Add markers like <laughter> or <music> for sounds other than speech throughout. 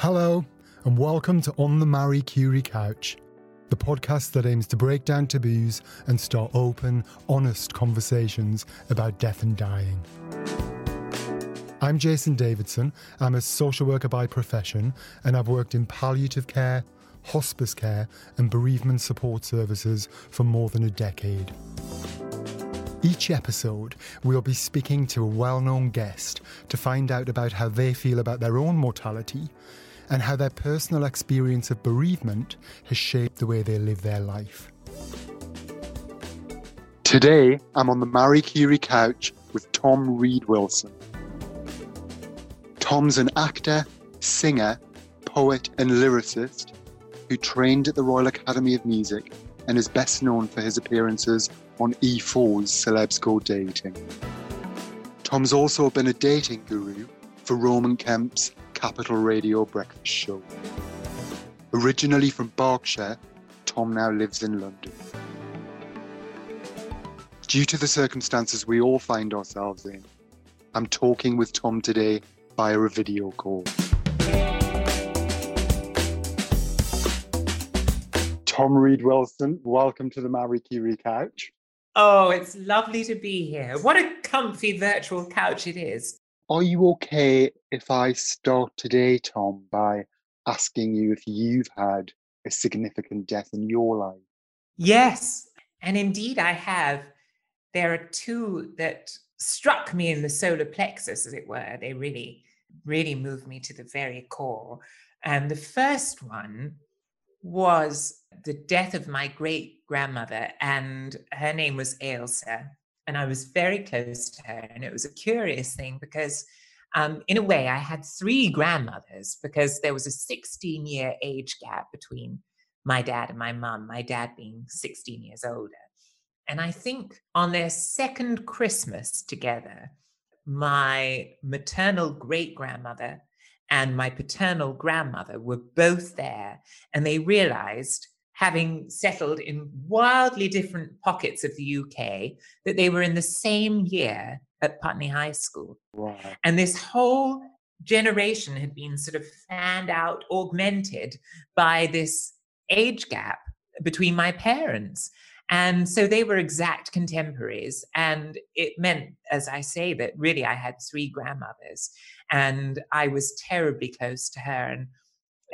Hello, and welcome to On the Marie Curie Couch, the podcast that aims to break down taboos and start open, honest conversations about death and dying. I'm Jason Davidson. I'm a social worker by profession, and I've worked in palliative care, hospice care, and bereavement support services for more than a decade. Each episode, we'll be speaking to a well known guest to find out about how they feel about their own mortality and how their personal experience of bereavement has shaped the way they live their life. Today, I'm on the Marie Curie couch with Tom Read Wilson. Tom's an actor, singer, poet, and lyricist who trained at the Royal Academy of Music and is best known for his appearances on E4's Celebs Go Dating. Tom's also been a dating guru for Roman Kemp's Capital Radio breakfast show. Originally from Berkshire, Tom now lives in London. Due to the circumstances we all find ourselves in, I'm talking with Tom today via a video call. Tom Read Wilson, welcome to the Marie Curie couch. Oh, it's lovely to be here. What a comfy virtual couch it is. Are you okay if I start today, Tom, by asking you if you've had a significant death in your life? Yes, and indeed I have. There are two that struck me in the solar plexus, as it were. They really, really moved me to the very core. And the first one was the death of my great grandmother, and her name was Ailsa and I was very close to her. And it was a curious thing because, um, in a way, I had three grandmothers because there was a 16 year age gap between my dad and my mum, my dad being 16 years older. And I think on their second Christmas together, my maternal great grandmother and my paternal grandmother were both there, and they realized having settled in wildly different pockets of the UK, that they were in the same year at Putney High School. Wow. And this whole generation had been sort of fanned out, augmented by this age gap between my parents. And so they were exact contemporaries. And it meant, as I say, that really I had three grandmothers and I was terribly close to her. And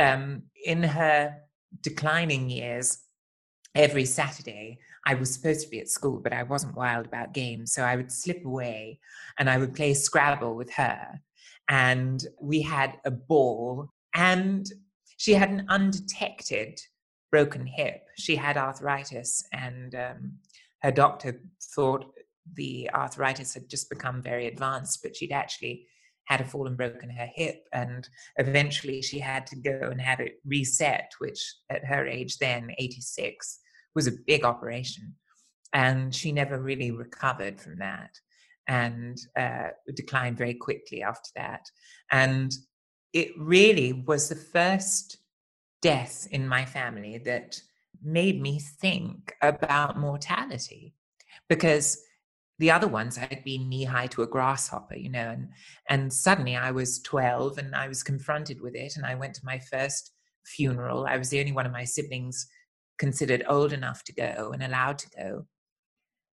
um, in her declining years, every Saturday, I was supposed to be at school, but I wasn't wild about games. So I would slip away and I would play Scrabble with her. And we had a ball, and she had an undetected broken hip. She had arthritis, and um, her doctor thought the arthritis had just become very advanced, but she'd actually had a fall and broken her hip. And eventually she had to go and have it reset, which at her age then, 86, was a big operation. And she never really recovered from that and uh, declined very quickly after that. And it really was the first death in my family that made me think about mortality because the other ones I'd been knee high to a grasshopper, you know, and and suddenly I was 12 and I was confronted with it and I went to my first funeral. I was the only one of my siblings considered old enough to go and allowed to go.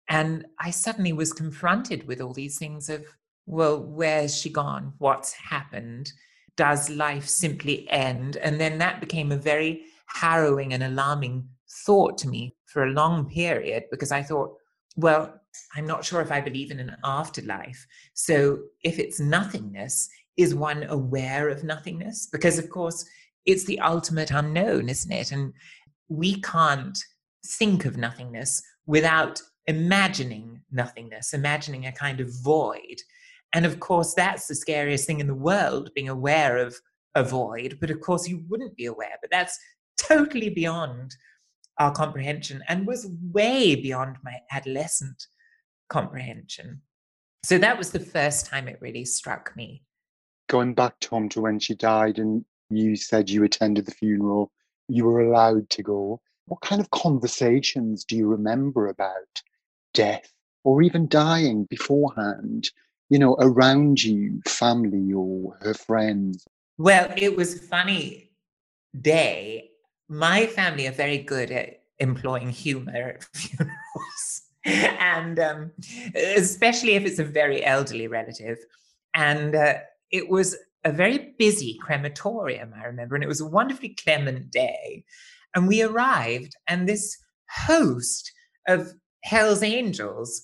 And I suddenly was confronted with all these things of, well, where's she gone? What's happened? Does life simply end? And then that became a very harrowing and alarming thought to me for a long period because I thought, well, I'm not sure if I believe in an afterlife. So if it's nothingness, is one aware of nothingness? Because, of course, it's the ultimate unknown, isn't it? And we can't think of nothingness without imagining nothingness, imagining a kind of void. And of course, that's the scariest thing in the world, being aware of a void. But of course, you wouldn't be aware. But that's totally beyond our comprehension and was way beyond my adolescent comprehension. So that was the first time it really struck me. Going back, Tom, to when she died, and you said you attended the funeral, you were allowed to go. What kind of conversations do you remember about death or even dying beforehand? You know, around you, family or her friends? Well, it was a funny day. My family are very good at employing humor at <laughs> funerals, <laughs> and um, especially if it's a very elderly relative. And uh, it was a very busy crematorium, I remember, and it was a wonderfully clement day. And we arrived, and this host of Hell's Angels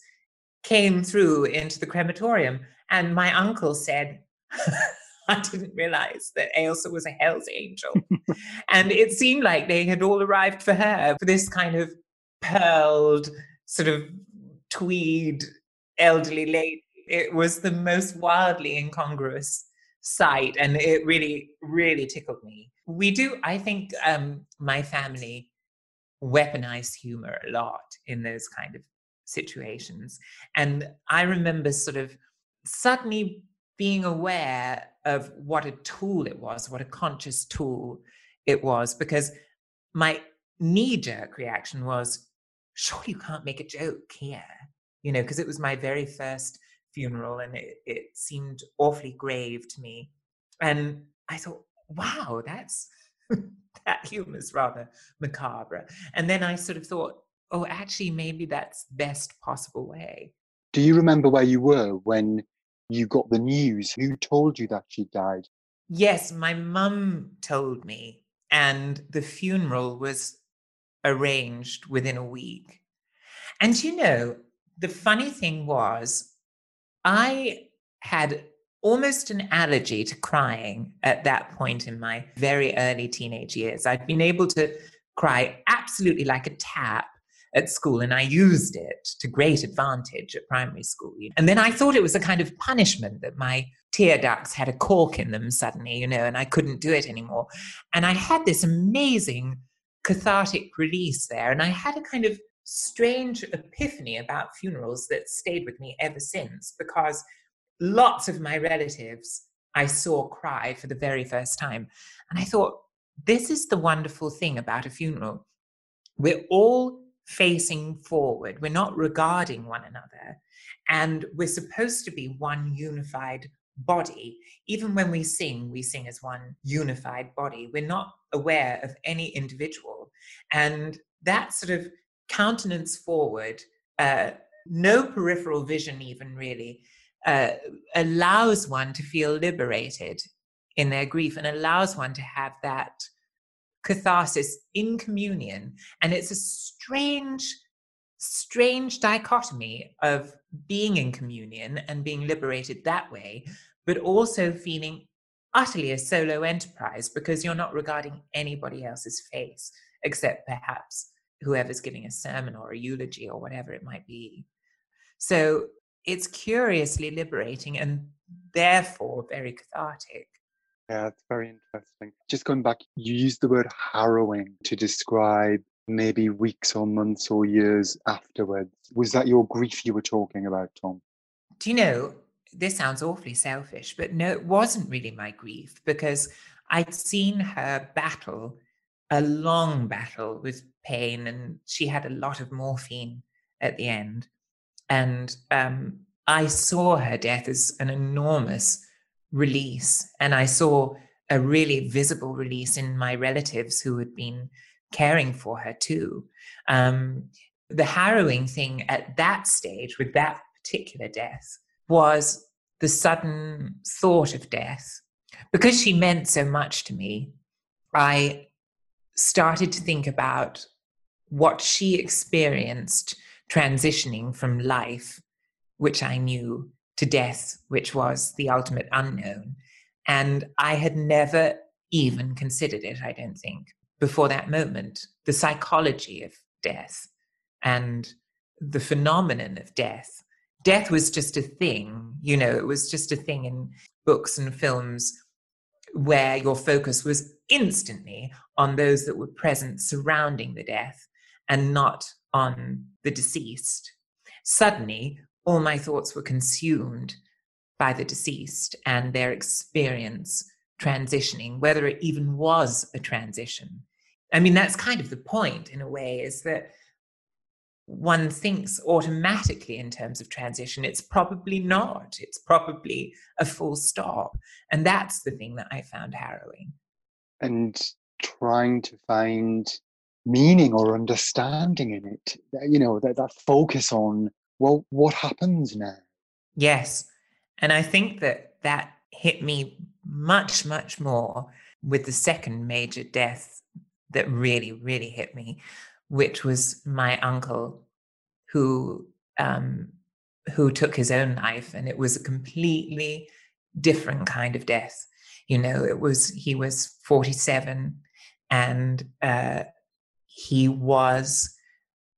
came through into the crematorium. And my uncle said, <laughs> I didn't realize that Ailsa was a Hell's Angel. <laughs> and it seemed like they had all arrived for her, for this kind of pearled, sort of tweed elderly lady. It was the most wildly incongruous sight. And it really, really tickled me. We do, I think um, my family weaponize humor a lot in those kind of situations. And I remember sort of suddenly being aware of what a tool it was, what a conscious tool it was, because my knee jerk reaction was, sure, you can't make a joke here, you know, because it was my very first funeral and it, it seemed awfully grave to me. And I thought, wow, that's <laughs> that humor is rather macabre. And then I sort of thought, oh, actually, maybe that's best possible way. Do you remember where you were when you got the news? Who told you that she died? Yes, my mum told me, and the funeral was arranged within a week. And you know, the funny thing was, I had almost an allergy to crying at that point in my very early teenage years. I'd been able to cry absolutely like a tap at school and I used it to great advantage at primary school. And then I thought it was a kind of punishment that my tear ducts had a cork in them suddenly, you know, and I couldn't do it anymore. And I had this amazing cathartic release there. And I had a kind of strange epiphany about funerals that stayed with me ever since because lots of my relatives I saw cry for the very first time. And I thought, this is the wonderful thing about a funeral. We're all facing forward, we're not regarding one another. And we're supposed to be one unified body. Even when we sing, we sing as one unified body. We're not aware of any individual. And that sort of countenance forward, uh, no peripheral vision, even really, uh, allows one to feel liberated in their grief and allows one to have that catharsis in communion. And it's a strange, strange dichotomy of being in communion and being liberated that way, but also feeling utterly a solo enterprise because you're not regarding anybody else's face except perhaps whoever's giving a sermon or a eulogy or whatever it might be. So it's curiously liberating and therefore very cathartic. Yeah, it's very interesting. Just going back, you used the word harrowing to describe maybe weeks or months or years afterwards. Was that your grief you were talking about, Tom? Do you know, this sounds awfully selfish, but no, it wasn't really my grief because I'd seen her battle a long battle with pain and she had a lot of morphine at the end. And um, I saw her death as an enormous release. And I saw a really visible release in my relatives who had been caring for her too. Um, the harrowing thing at that stage with that particular death was the sudden thought of death. Because she meant so much to me, I started to think about what she experienced transitioning from life, which I knew, to death, which was the ultimate unknown. And I had never even considered it, I don't think, before that moment. The psychology of death and the phenomenon of death. Death was just a thing, you know, it was just a thing in books and films where your focus was instantly on those that were present surrounding the death and not on the deceased. Suddenly, all my thoughts were consumed by the deceased and their experience transitioning, whether it even was a transition. I mean, that's kind of the point in a way, is that one thinks automatically in terms of transition. It's probably not. It's probably a full stop. And that's the thing that I found harrowing. And trying to find meaning or understanding in it, you know, that, that focus on, well, what happens now? Yes. And I think that that hit me much, much more with the second major death that really, really hit me, which was my uncle who um, who took his own life, and it was a completely different kind of death. You know, it was he was forty seven, and uh, he was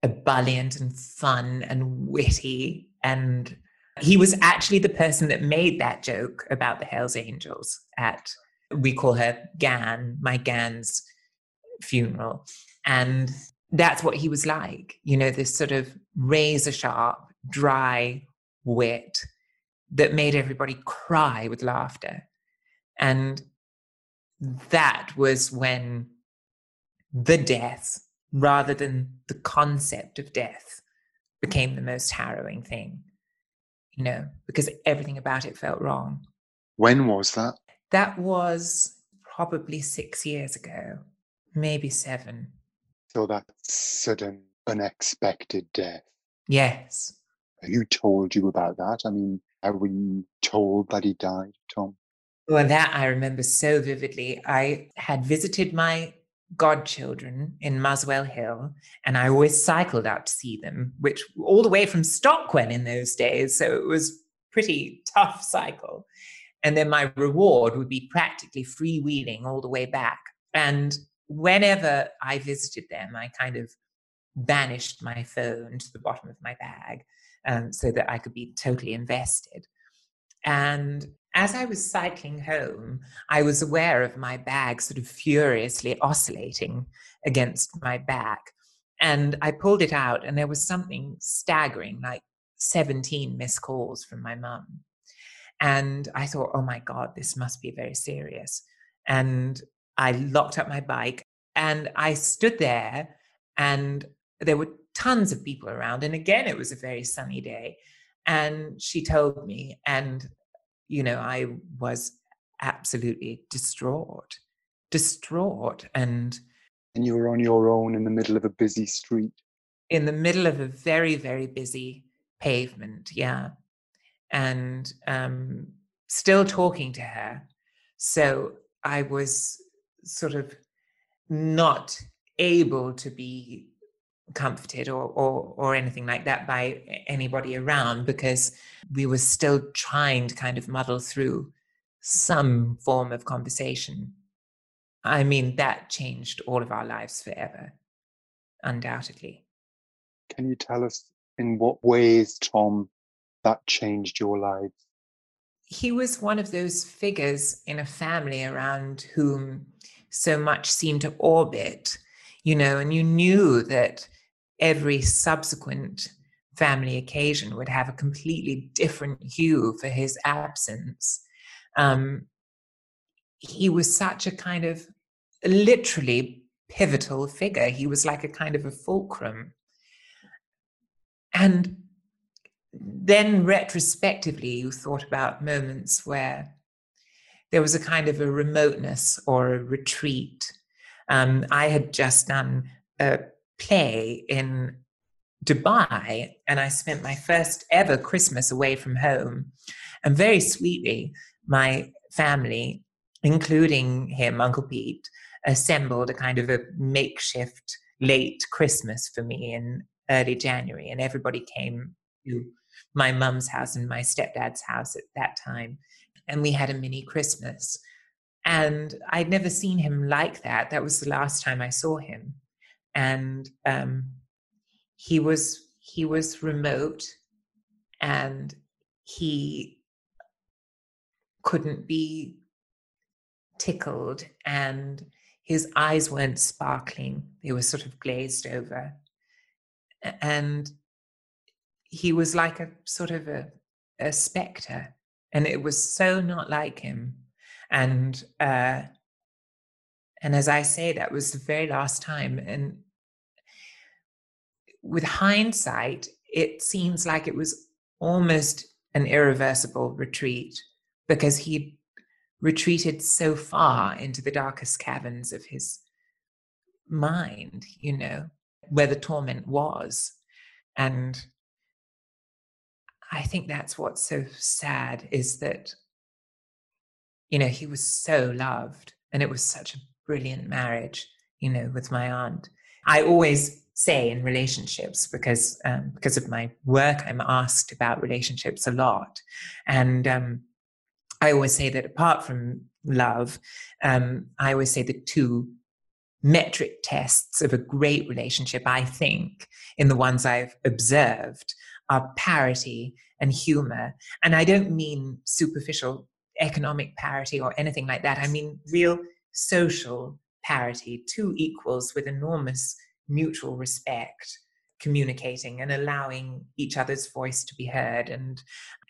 ebullient and fun and witty and he was actually the person that made that joke about the Hells Angels at we call her Gan, my Gan's funeral. And that's what he was like, you know, this sort of razor sharp, dry wit that made everybody cry with laughter. And that was when the death, rather than the concept of death, became the most harrowing thing, you know, because everything about it felt wrong. When was that? That was probably six years ago, maybe seven. So that sudden, unexpected death. Yes. Who told you about that? I mean, are we told that he died, Tom? Well, that I remember so vividly. I had visited my godchildren in Muswell Hill, and I always cycled out to see them, which all the way from Stockwell in those days. So it was pretty tough cycle. And then my reward would be practically freewheeling all the way back. And whenever I visited them, I kind of banished my phone to the bottom of my bag um, so that I could be totally invested. And as I was cycling home, I was aware of my bag sort of furiously oscillating against my back. And I pulled it out, and there was something staggering, like 17 missed calls from my mum. And I thought, oh my God, this must be very serious. And I locked up my bike and I stood there, and there were tons of people around. And again, it was a very sunny day. And she told me, and you know, I was absolutely distraught, distraught. And and you were on your own in the middle of a busy street. In the middle of a very, very busy pavement, yeah. And um, still talking to her. So I was sort of not able to be comforted or, or or anything like that by anybody around because we were still trying to kind of muddle through some form of conversation. I mean that changed all of our lives forever undoubtedly. Can you tell us in what ways tom that changed your lives he was one of those figures in a family around whom so much seemed to orbit you know and you knew that every subsequent family occasion would have a completely different hue for his absence. Um, he was such a kind of literally pivotal figure. He was like a kind of a fulcrum. And then retrospectively, you thought about moments where there was a kind of a remoteness or a retreat. Um, I had just done a play in Dubai, and I spent my first ever Christmas away from home. And very sweetly, my family, including him, Uncle Pete, assembled a kind of a makeshift late Christmas for me in early January. And everybody came to my mum's house and my stepdad's house at that time. And we had a mini Christmas. And I'd never seen him like that. That was the last time I saw him and um, he was he was remote and he couldn't be tickled and his eyes weren't sparkling they were sort of glazed over and he was like a sort of a, a specter and it was so not like him and uh, and as I say, that was the very last time. And with hindsight, it seems like it was almost an irreversible retreat because he retreated so far into the darkest caverns of his mind, you know, where the torment was. And I think that's what's so sad is that, you know, he was so loved and it was such a brilliant marriage, you know, with my aunt. I always say in relationships because um, because of my work, I'm asked about relationships a lot, and um, I always say that apart from love, um, I always say the two metric tests of a great relationship, I think, in the ones I've observed, are parity and humor. And I don't mean superficial economic parity or anything like that. I mean real social parity, two equals with enormous mutual respect communicating and allowing each other's voice to be heard and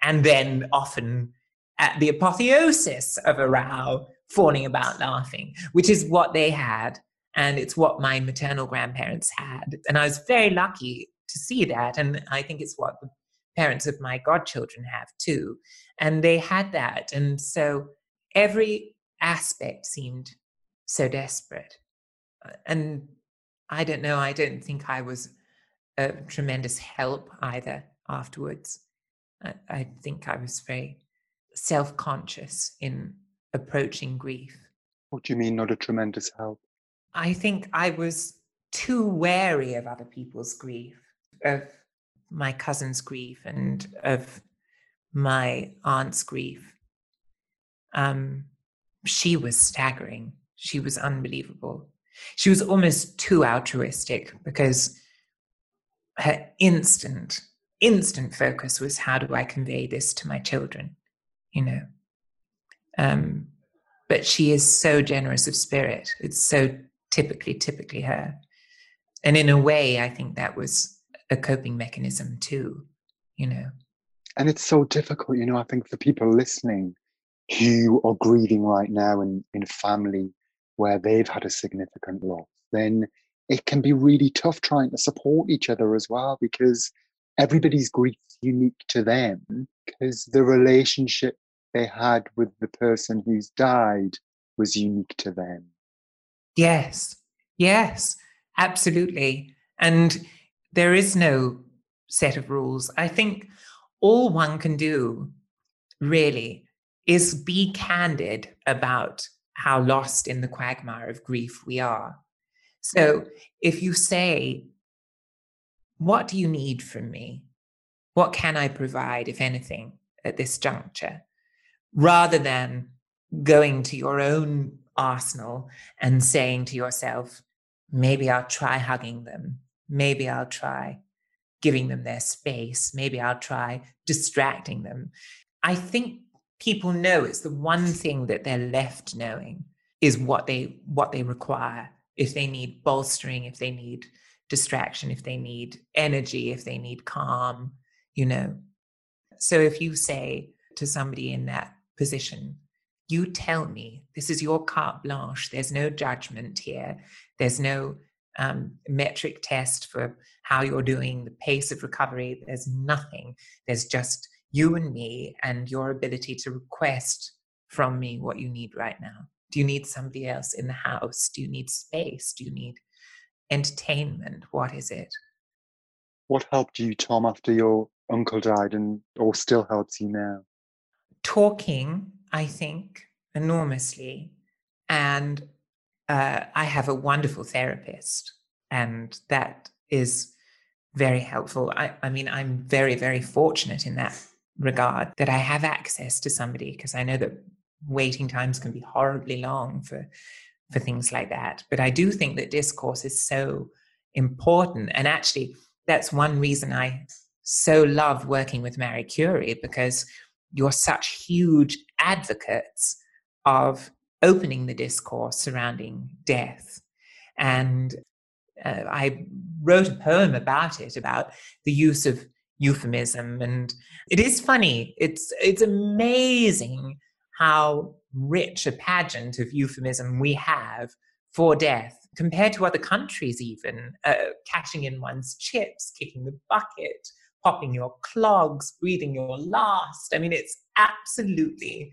and then often at the apotheosis of a row fawning about laughing which is what they had and it's what my maternal grandparents had and i was very lucky to see that and i think it's what the parents of my godchildren have too and they had that and so every aspect seemed so desperate uh, and I don't know. I don't think I was a tremendous help either afterwards. I, I think I was very self conscious in approaching grief. What do you mean, not a tremendous help? I think I was too wary of other people's grief, of my cousin's grief, and of my aunt's grief. Um, she was staggering. She was unbelievable. She was almost too altruistic because her instant, instant focus was how do I convey this to my children, you know? Um, but she is so generous of spirit. It's so typically, typically her. And in a way, I think that was a coping mechanism too, you know. And it's so difficult, you know, I think for people listening who are grieving right now in, in a family where they've had a significant loss, then it can be really tough trying to support each other as well because everybody's grief is unique to them because the relationship they had with the person who's died was unique to them. Yes, yes, absolutely. And there is no set of rules. I think all one can do really is be candid about how lost in the quagmire of grief we are. So if you say, What do you need from me? What can I provide, if anything, at this juncture? Rather than going to your own arsenal and saying to yourself, Maybe I'll try hugging them. Maybe I'll try giving them their space. Maybe I'll try distracting them. I think people know it's the one thing that they're left knowing is what they what they require if they need bolstering if they need distraction if they need energy if they need calm you know so if you say to somebody in that position you tell me this is your carte blanche there's no judgment here there's no um, metric test for how you're doing the pace of recovery there's nothing there's just you and me and your ability to request from me what you need right now. Do you need somebody else in the house? Do you need space? Do you need entertainment? What is it? What helped you, Tom, after your uncle died and or still helps you now? Talking, I think, enormously. And uh, I have a wonderful therapist, and that is very helpful. I, I mean, I'm very, very fortunate in that regard that I have access to somebody because I know that waiting times can be horribly long for for things like that. But I do think that discourse is so important. And actually, that's one reason I so love working with Marie Curie because you're such huge advocates of opening the discourse surrounding death. And uh, I wrote a poem about it, about the use of euphemism and it is funny it's it's amazing how rich a pageant of euphemism we have for death compared to other countries, even uh, cashing in one's chips, kicking the bucket, popping your clogs, breathing your last. I mean, it's absolutely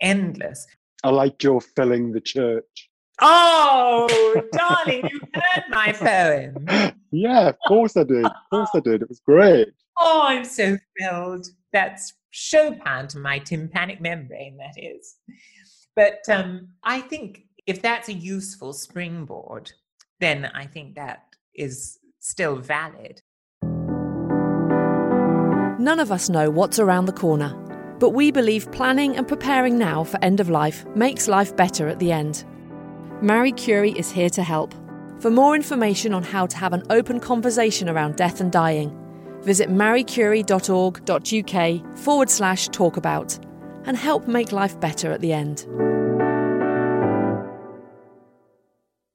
endless. I like your filling the church. Oh, darling, <laughs> you heard my poem. Yeah, of course I did. Of course I did. It was great. Oh, I'm so thrilled. That's Chopin to my tympanic membrane, that is. But um, I think if that's a useful springboard, then I think that is still valid. None of us know what's around the corner, but we believe planning and preparing now for end of life makes life better at the end. Marie Curie is here to help. For more information on how to have an open conversation around death and dying, visit mariecurie.org.uk forward slash talkabout and help make life better at the end.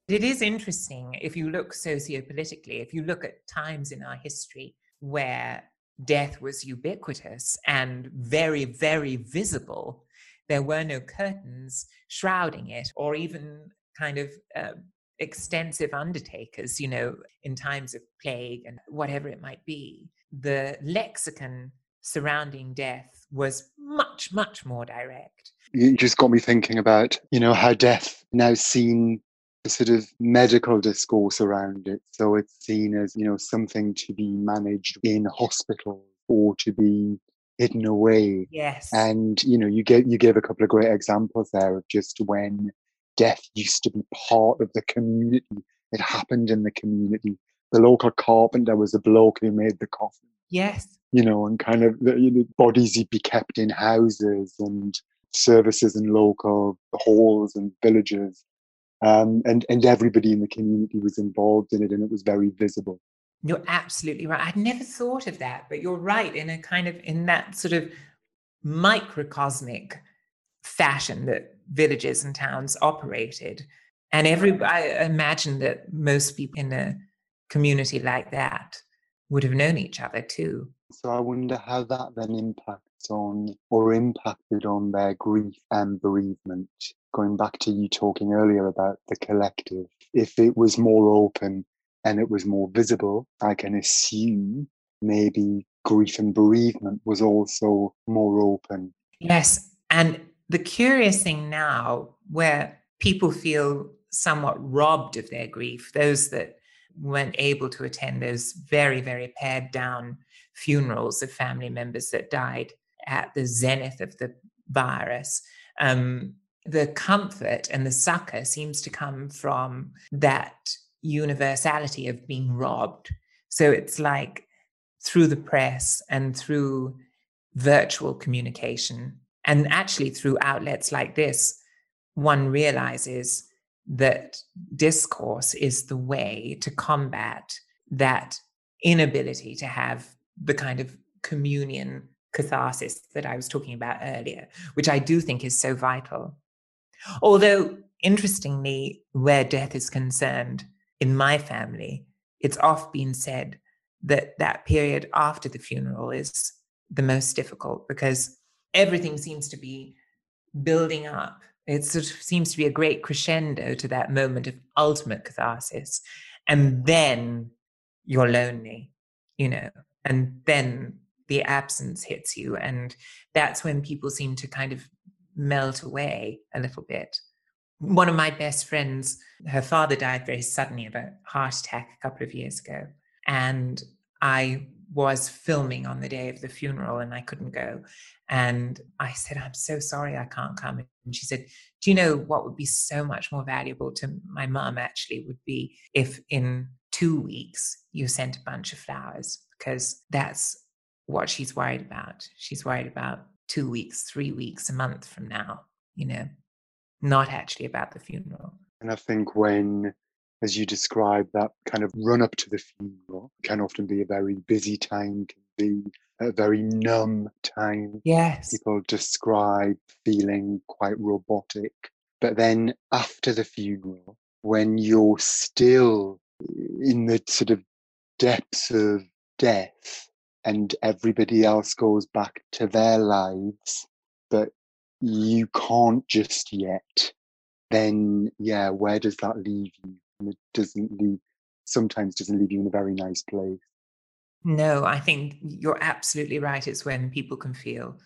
It is interesting if you look sociopolitically, if you look at times in our history where death was ubiquitous and very, very visible. There were no curtains shrouding it, or even kind of uh, extensive undertakers, you know, in times of plague and whatever it might be. The lexicon surrounding death was much, much more direct. You just got me thinking about, you know, how death now seen sort of medical discourse around it. So it's seen as, you know, something to be managed in hospital or to be hidden away. Yes. And, you know, you gave you gave a couple of great examples there of just when death used to be part of the community. It happened in the community. The local carpenter was a bloke who made the coffin. Yes. You know, and kind of the you know, bodies would be kept in houses and services in local halls and villages um, and and everybody in the community was involved in it, and it was very visible. You're absolutely right. I'd never thought of that, but you're right in a kind of in that sort of microcosmic fashion that villages and towns operated. And every I imagine that most people in a community like that would have known each other too. So I wonder how that then impacts on or impacted on their grief and bereavement going back to you talking earlier about the collective, if it was more open and it was more visible, I can assume maybe grief and bereavement was also more open. Yes. And the curious thing now, where people feel somewhat robbed of their grief, those that weren't able to attend those very, very pared down funerals of family members that died at the zenith of the virus. Um, the comfort and the succor seems to come from that universality of being robbed. So it's like through the press and through virtual communication, and actually through outlets like this, one realizes that discourse is the way to combat that inability to have the kind of communion catharsis that I was talking about earlier, which I do think is so vital. Although, interestingly, where death is concerned, in my family, it's often been said that that period after the funeral is the most difficult because everything seems to be building up. It sort of seems to be a great crescendo to that moment of ultimate catharsis. And then you're lonely, you know, and then the absence hits you. And that's when people seem to kind of melt away a little bit. One of my best friends, her father died very suddenly of a heart attack a couple of years ago. And I was filming on the day of the funeral and I couldn't go. And I said, I'm so sorry I can't come. And she said, Do you know what would be so much more valuable to my mum actually would be if in two weeks you sent a bunch of flowers? Because that's what she's worried about. She's worried about two weeks, three weeks, a month from now, you know, not actually about the funeral. And I think when, as you describe, that kind of run up to the funeral can often be a very busy time, can be a very numb time. Yes. People describe feeling quite robotic. But then after the funeral, when you're still in the sort of depths of death, and everybody else goes back to their lives, but you can't just yet then yeah, where does that leave you? And it doesn't leave sometimes doesn't leave you in a very nice place. No, I think you're absolutely right. It's when people can feel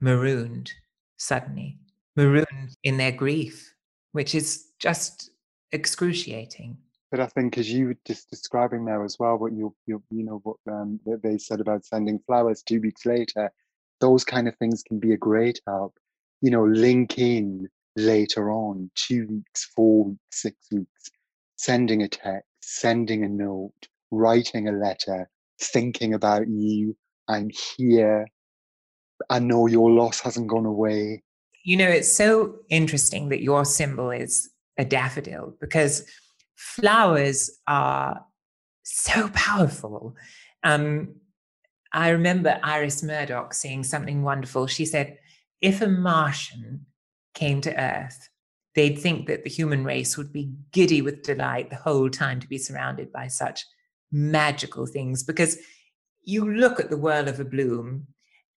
marooned suddenly, marooned in their grief, which is just excruciating. But I think, as you were just describing there as well, what you you you know what um, they said about sending flowers two weeks later, those kind of things can be a great help. You know, link in later on, two weeks, four weeks, six weeks, sending a text, sending a note, writing a letter, thinking about you. I'm here. I know your loss hasn't gone away. You know, it's so interesting that your symbol is a daffodil because flowers are so powerful. Um, I remember Iris Murdoch saying something wonderful. She said, if a Martian came to Earth, they'd think that the human race would be giddy with delight the whole time to be surrounded by such magical things because you look at the whirl of a bloom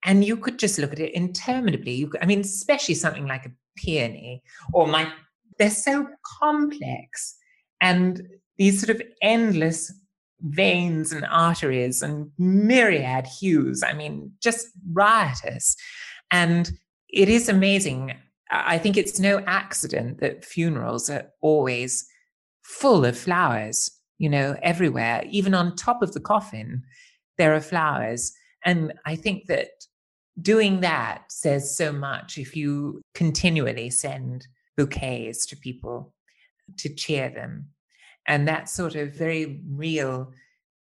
and you could just look at it interminably. Could, I mean, especially something like a peony or my, they're so complex and these sort of endless veins and arteries and myriad hues. I mean, just riotous. And it is amazing. I think it's no accident that funerals are always full of flowers, you know, everywhere. Even on top of the coffin, there are flowers. And I think that doing that says so much if you continually send bouquets to people to cheer them. And that sort of very real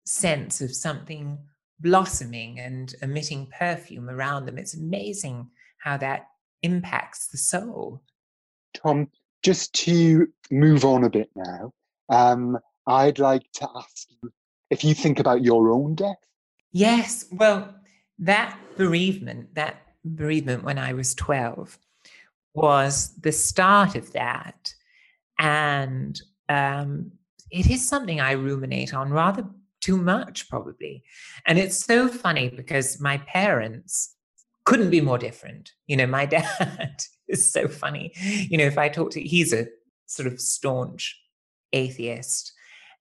sense of something blossoming and emitting perfume around them. It's amazing how that impacts the soul. Tom, just to move on a bit now, um, I'd like to ask you if you think about your own death. Yes. Well, that bereavement, that bereavement when I was 12, was the start of that. And um, it is something I ruminate on rather too much, probably. And it's so funny because my parents couldn't be more different. You know, my <laughs> dad is so funny. You know, if I talk to, he's a sort of staunch atheist,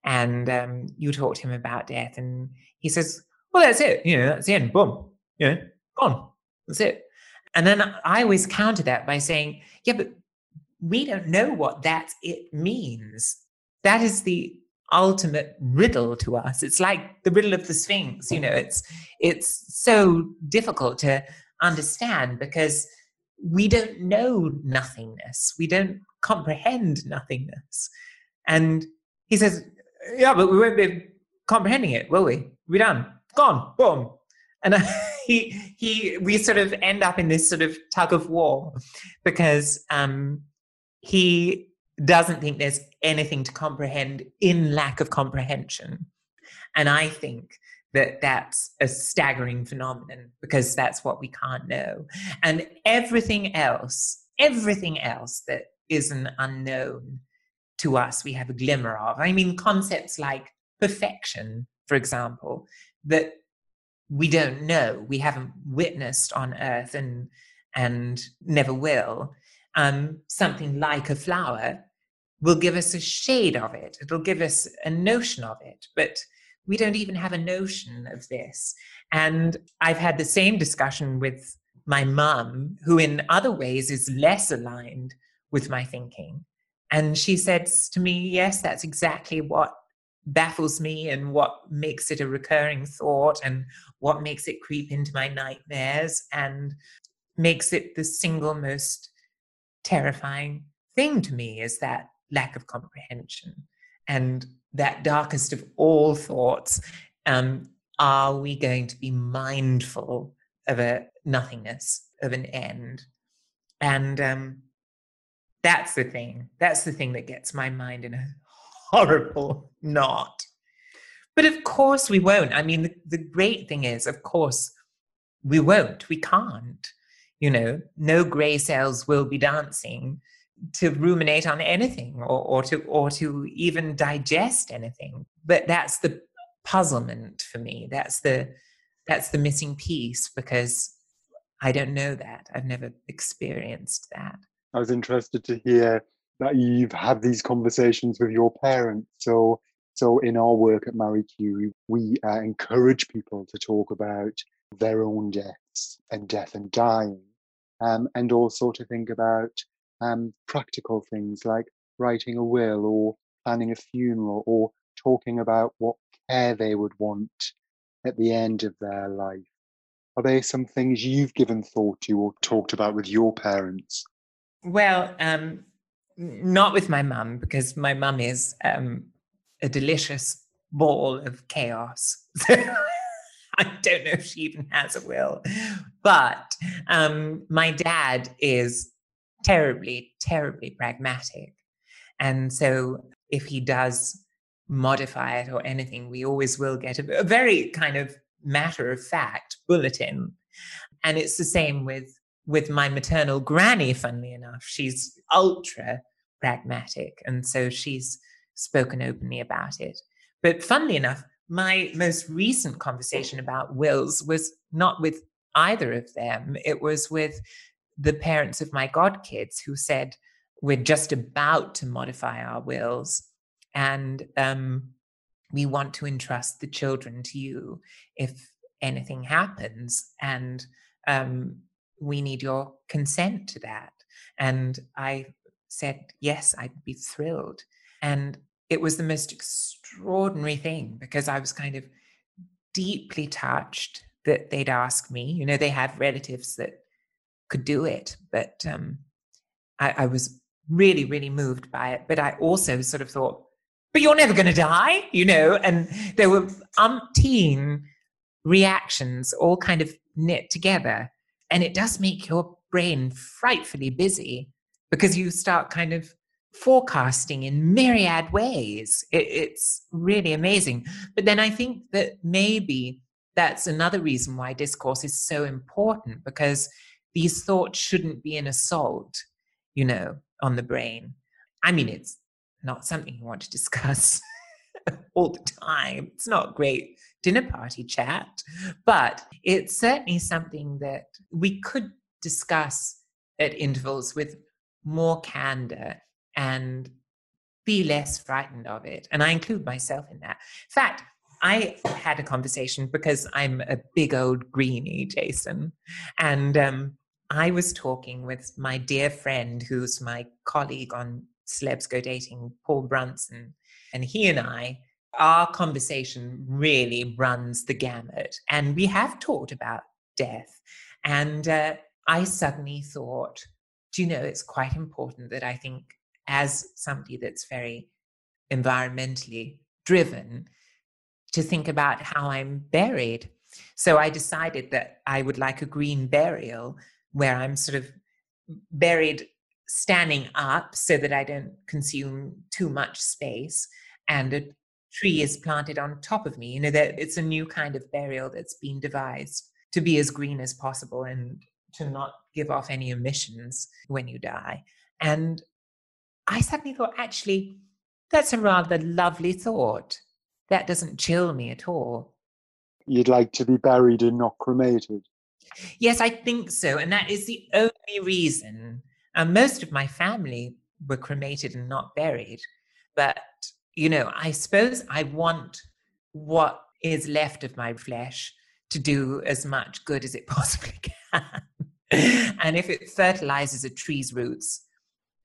and um, you talk to him about death, and he says, "Well, that's it. You know, that's the end. Boom. You know, gone. That's it." And then I always counter that by saying, "Yeah, but we don't know what that it means. That is the ultimate riddle to us. It's like the riddle of the Sphinx. You know, it's it's so difficult to understand because we don't know nothingness. We don't comprehend nothingness. And he says, Yeah, but we won't be comprehending it, will we? We're done. Gone. Boom. And <laughs> he, he, we sort of end up in this sort of tug of war because um, he doesn't think there's anything to comprehend in lack of comprehension. And I think that that's a staggering phenomenon because that's what we can't know. And everything else, everything else that is an unknown to us, we have a glimmer of. I mean, concepts like perfection, for example, that we don't know, we haven't witnessed on earth and and never will. Um, something like a flower will give us a shade of it. It'll give us a notion of it, but we don't even have a notion of this. And I've had the same discussion with my mum, who in other ways is less aligned with my thinking. And she says to me, Yes, that's exactly what baffles me and what makes it a recurring thought and what makes it creep into my nightmares and makes it the single most terrifying thing to me is that lack of comprehension. And that darkest of all thoughts um, are we going to be mindful of a nothingness, of an end? And um, that's the thing. That's the thing that gets my mind in a horrible knot. But of course, we won't. I mean, the, the great thing is, of course, we won't. We can't. You know, no grey cells will be dancing to ruminate on anything or, or to or to even digest anything. But that's the puzzlement for me. That's the that's the missing piece because i don't know that. I've never experienced that. I was interested to hear that you've had these conversations with your parents. So, so in our work at Marie Curie, we uh, encourage people to talk about their own deaths and death and dying, um, and also to think about um, practical things like writing a will or planning a funeral or talking about what care they would want at the end of their life. Are there some things you've given thought to or talked about with your parents? Well, um, not with my mum, because my mum is um, a delicious ball of chaos. <laughs> <laughs> I don't know if she even has a will. But um, my dad is terribly, terribly pragmatic. And so if he does modify it or anything, we always will get a, a very kind of matter of fact bulletin. And it's the same with with my maternal granny, funnily enough. She's ultra pragmatic. And so she's spoken openly about it. But funnily enough, my most recent conversation about wills was not with either of them. It was with the parents of my godkids who said, We're just about to modify our wills. And um, we want to entrust the children to you if anything happens. And um, we need your consent to that. And I said, Yes, I'd be thrilled. And it was the most extraordinary thing because I was kind of deeply touched that they'd ask me. You know, they had relatives that could do it, but um, I, I was really, really moved by it. But I also sort of thought, but you're never going to die, you know? And there were umpteen reactions all kind of knit together. And it does make your brain frightfully busy because you start kind of forecasting in myriad ways. It, it's really amazing. But then I think that maybe that's another reason why discourse is so important because these thoughts shouldn't be an assault, you know, on the brain. I mean, it's not something you want to discuss <laughs> all the time. It's not great dinner party chat, but it's certainly something that we could discuss at intervals with more candor and be less frightened of it. And I include myself in that. In fact, I had a conversation because I'm a big old greenie, Jason. And um, I was talking with my dear friend, who's my colleague on Celebs Go Dating, Paul Brunson. And he and I, our conversation really runs the gamut. And we have talked about death. And uh, I suddenly thought, do you know, it's quite important that I think as somebody that's very environmentally driven to think about how I'm buried. So I decided that I would like a green burial where I'm sort of buried standing up so that I don't consume too much space and a tree is planted on top of me. You know, that it's a new kind of burial that's been devised to be as green as possible and to not give off any emissions when you die. And I suddenly thought, actually, that's a rather lovely thought. That doesn't chill me at all. You'd like to be buried and not cremated? Yes, I think so. And that is the only reason. And most of my family were cremated and not buried. But, you know, I suppose I want what is left of my flesh to do as much good as it <laughs> possibly can. and if it fertilizes a tree's roots,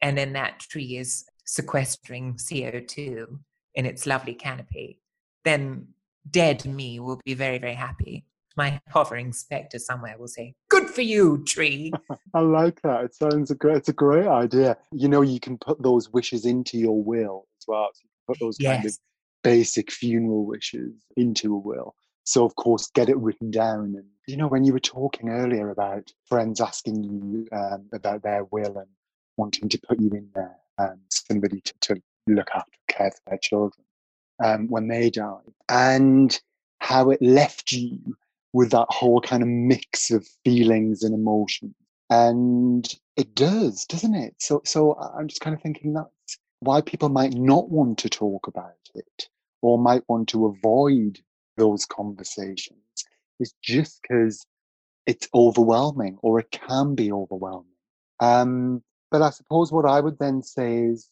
and then that tree is sequestering CO2 in its lovely canopy, then dead me will be very, very happy. My hovering spectre somewhere will say, Good for you, tree. <laughs> I like that. It sounds a great it's a great idea. You know, you can put those wishes into your will as well. So you put those yes. kind of basic funeral wishes into a will. So of course get it written down and you know when you were talking earlier about friends asking you um, about their will and wanting to put you in there, um, somebody to, to look after, care for their children um, when they die and how it left you with that whole kind of mix of feelings and emotions. And it does, doesn't it? So, so I'm just kind of thinking that's why people might not want to talk about it or might want to avoid those conversations is just because it's overwhelming or it can be overwhelming. Um, But I suppose what I would then say is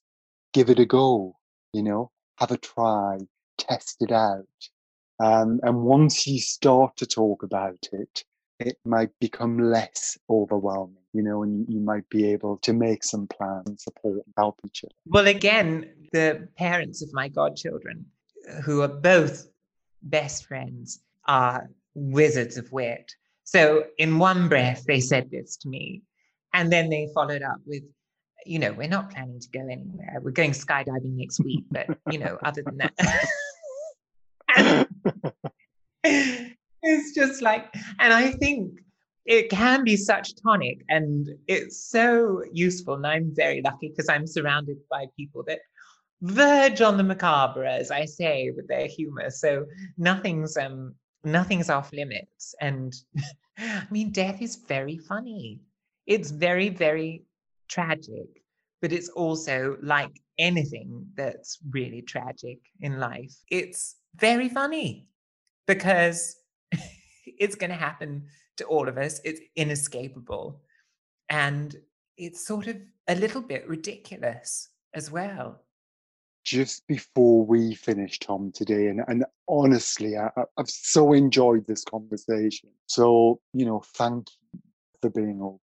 give it a go, you know, have a try, test it out. Um, and once you start to talk about it, it might become less overwhelming, you know, and you might be able to make some plans, support, help each other. Well, again, the parents of my godchildren, who are both best friends, are wizards of wit. So, in one breath, they said this to me. And then they followed up with, you know, we're not planning to go anywhere. We're going skydiving next week, but, you know, other than that. <laughs> it's just like, and I think it can be such tonic and it's so useful. And I'm very lucky because I'm surrounded by people that verge on the macabre, as I say, with their humor. So nothing's um nothing's off limits. And <laughs> I mean, death is very funny. It's very, very tragic, but it's also like anything that's really tragic in life. It's very funny because <laughs> it's going to happen to all of us. It's inescapable. And it's sort of a little bit ridiculous as well. Just before we finish, Tom, today, and, and honestly, I, I've so enjoyed this conversation. So, you know, thank you for being open.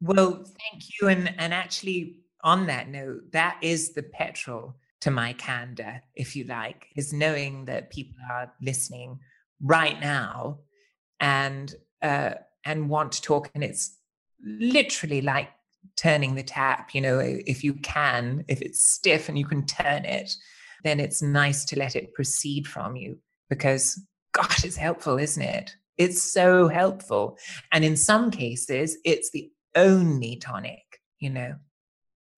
Well, thank you. And, and actually, on that note, that is the petrol to my candor, if you like, is knowing that people are listening right now and uh, and want to talk and it's literally like turning the tap you know if you can if it's stiff and you can turn it then it's nice to let it proceed from you because <laughs> gosh it's helpful isn't it it's so helpful and in some cases it's the only tonic you know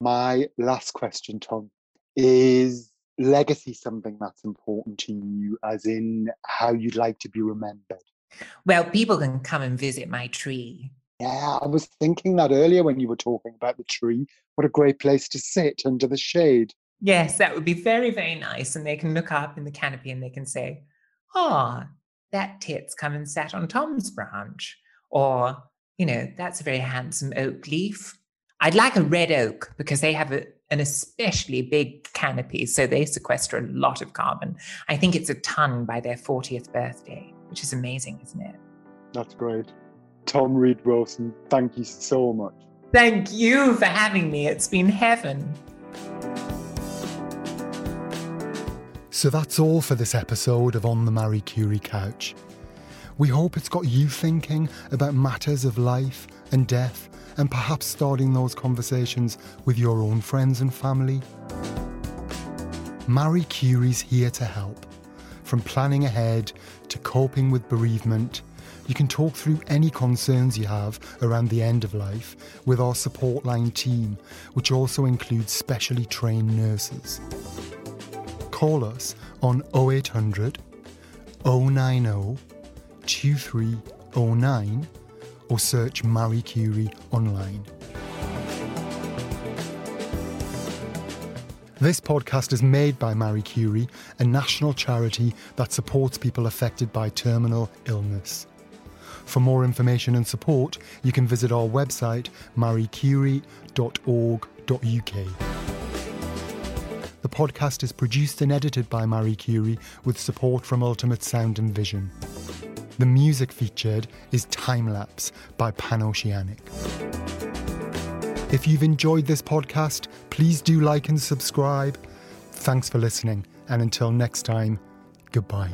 my last question tom is legacy something that's important to you as in how you'd like to be remembered well, people can come and visit my tree. Yeah, I was thinking that earlier when you were talking about the tree. What a great place to sit under the shade. Yes, that would be very, very nice. And they can look up in the canopy and they can say, Oh, that tit's come and sat on Tom's branch. Or, you know, that's a very handsome oak leaf. I'd like a red oak because they have a, an especially big canopy. So they sequester a lot of carbon. I think it's a ton by their 40th birthday which is amazing, isn't it? That's great. Tom Read Wilson, thank you so much. Thank you for having me. It's been heaven. So that's all for this episode of On the Marie Curie Couch. We hope it's got you thinking about matters of life and death and perhaps starting those conversations with your own friends and family. Marie Curie's here to help from planning ahead to coping with bereavement, you can talk through any concerns you have around the end of life with our support line team, which also includes specially trained nurses. Call us on 0800 090 2309 or search Marie Curie online. This podcast is made by Marie Curie, a national charity that supports people affected by terminal illness. For more information and support, you can visit our website mariecurie.org.uk. The podcast is produced and edited by Marie Curie with support from Ultimate Sound and Vision. The music featured is Time Lapse by Panoceanic. If you've enjoyed this podcast, please do like and subscribe. Thanks for listening, and until next time, goodbye.